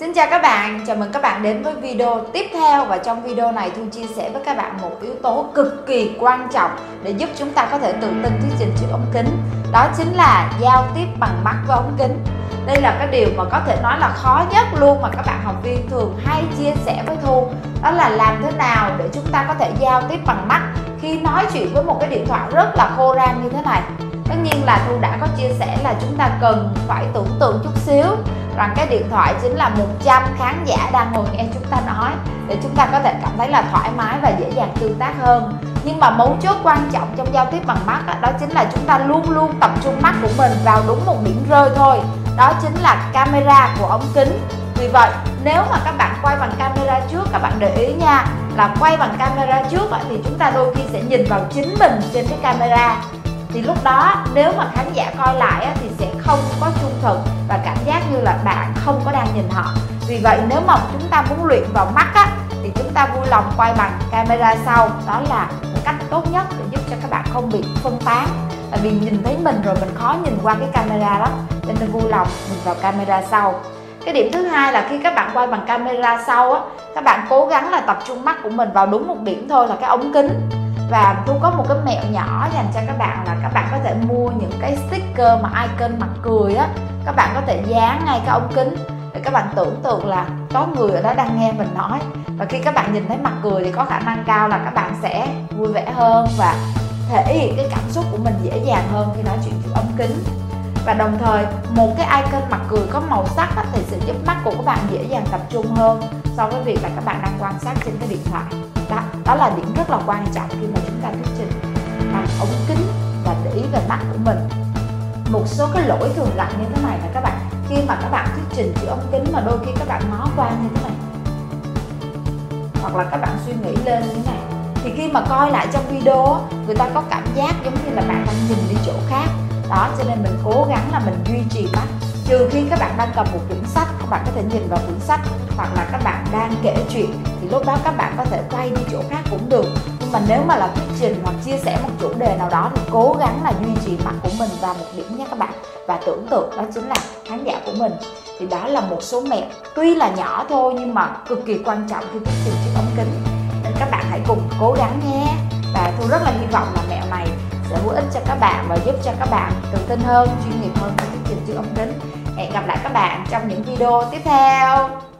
Xin chào các bạn, chào mừng các bạn đến với video tiếp theo. Và trong video này Thu chia sẻ với các bạn một yếu tố cực kỳ quan trọng để giúp chúng ta có thể tự tin thuyết trình trước ống kính. Đó chính là giao tiếp bằng mắt với ống kính. Đây là cái điều mà có thể nói là khó nhất luôn mà các bạn học viên thường hay chia sẻ với Thu. Đó là làm thế nào để chúng ta có thể giao tiếp bằng mắt khi nói chuyện với một cái điện thoại rất là khô rang như thế này tất nhiên là Thu đã có chia sẻ là chúng ta cần phải tưởng tượng chút xíu rằng cái điện thoại chính là 100 khán giả đang ngồi nghe chúng ta nói để chúng ta có thể cảm thấy là thoải mái và dễ dàng tương tác hơn. Nhưng mà mấu chốt quan trọng trong giao tiếp bằng mắt đó chính là chúng ta luôn luôn tập trung mắt của mình vào đúng một điểm rơi thôi. Đó chính là camera của ống kính. Vì vậy, nếu mà các bạn quay bằng camera trước, các bạn để ý nha, là quay bằng camera trước thì chúng ta đôi khi sẽ nhìn vào chính mình trên cái camera thì lúc đó nếu mà khán giả coi lại thì sẽ không có trung thực và cảm giác như là bạn không có đang nhìn họ. Vì vậy nếu mà chúng ta muốn luyện vào mắt á, thì chúng ta vui lòng quay bằng camera sau. Đó là một cách tốt nhất để giúp cho các bạn không bị phân tán. Tại vì nhìn thấy mình rồi mình khó nhìn qua cái camera lắm. Cho nên vui lòng nhìn vào camera sau. Cái điểm thứ hai là khi các bạn quay bằng camera sau á các bạn cố gắng là tập trung mắt của mình vào đúng một điểm thôi là cái ống kính và tôi có một cái mẹo nhỏ dành cho các bạn là các bạn có thể mua những cái sticker mà icon mặt cười á. Các bạn có thể dán ngay cái ống kính. Để các bạn tưởng tượng là có người ở đó đang nghe mình nói. Và khi các bạn nhìn thấy mặt cười thì có khả năng cao là các bạn sẽ vui vẻ hơn và thể hiện cái cảm xúc của mình dễ dàng hơn khi nói chuyện trước ống kính. Và đồng thời một cái icon mặt cười có màu sắc á, thì sẽ giúp mắt của các bạn dễ dàng tập trung hơn so với việc là các bạn đang quan sát trên cái điện thoại đó đó là điểm rất là quan trọng khi mà chúng ta thuyết trình. Bằng ống kính và để ý về mắt của mình. Một số cái lỗi thường gặp như thế này là các bạn. Khi mà các bạn thuyết trình chữ ống kính mà đôi khi các bạn ngó qua như thế này. Hoặc là các bạn suy nghĩ lên như thế này. Thì khi mà coi lại trong video người ta có cảm giác giống như là bạn đang nhìn đi chỗ khác. Đó, cho nên mình cố gắng là mình duy trì mắt trừ khi các bạn đang cầm một quyển sách, các bạn có thể nhìn vào quyển sách, hoặc là các bạn đang kể chuyện, thì lúc đó các bạn có thể quay đi chỗ khác cũng được. Nhưng mà nếu mà là thuyết trình hoặc chia sẻ một chủ đề nào đó thì cố gắng là duy trì mặt của mình vào một điểm nhé các bạn. Và tưởng tượng đó chính là khán giả của mình. Thì đó là một số mẹo. Tuy là nhỏ thôi nhưng mà cực kỳ quan trọng khi thuyết trình trước ống kính. Nên các bạn hãy cùng cố gắng nhé. Và tôi rất là hy vọng là sẽ hữu ích cho các bạn và giúp cho các bạn tự tin hơn, chuyên nghiệp hơn trong chương trình trước âm tính hẹn gặp lại các bạn trong những video tiếp theo.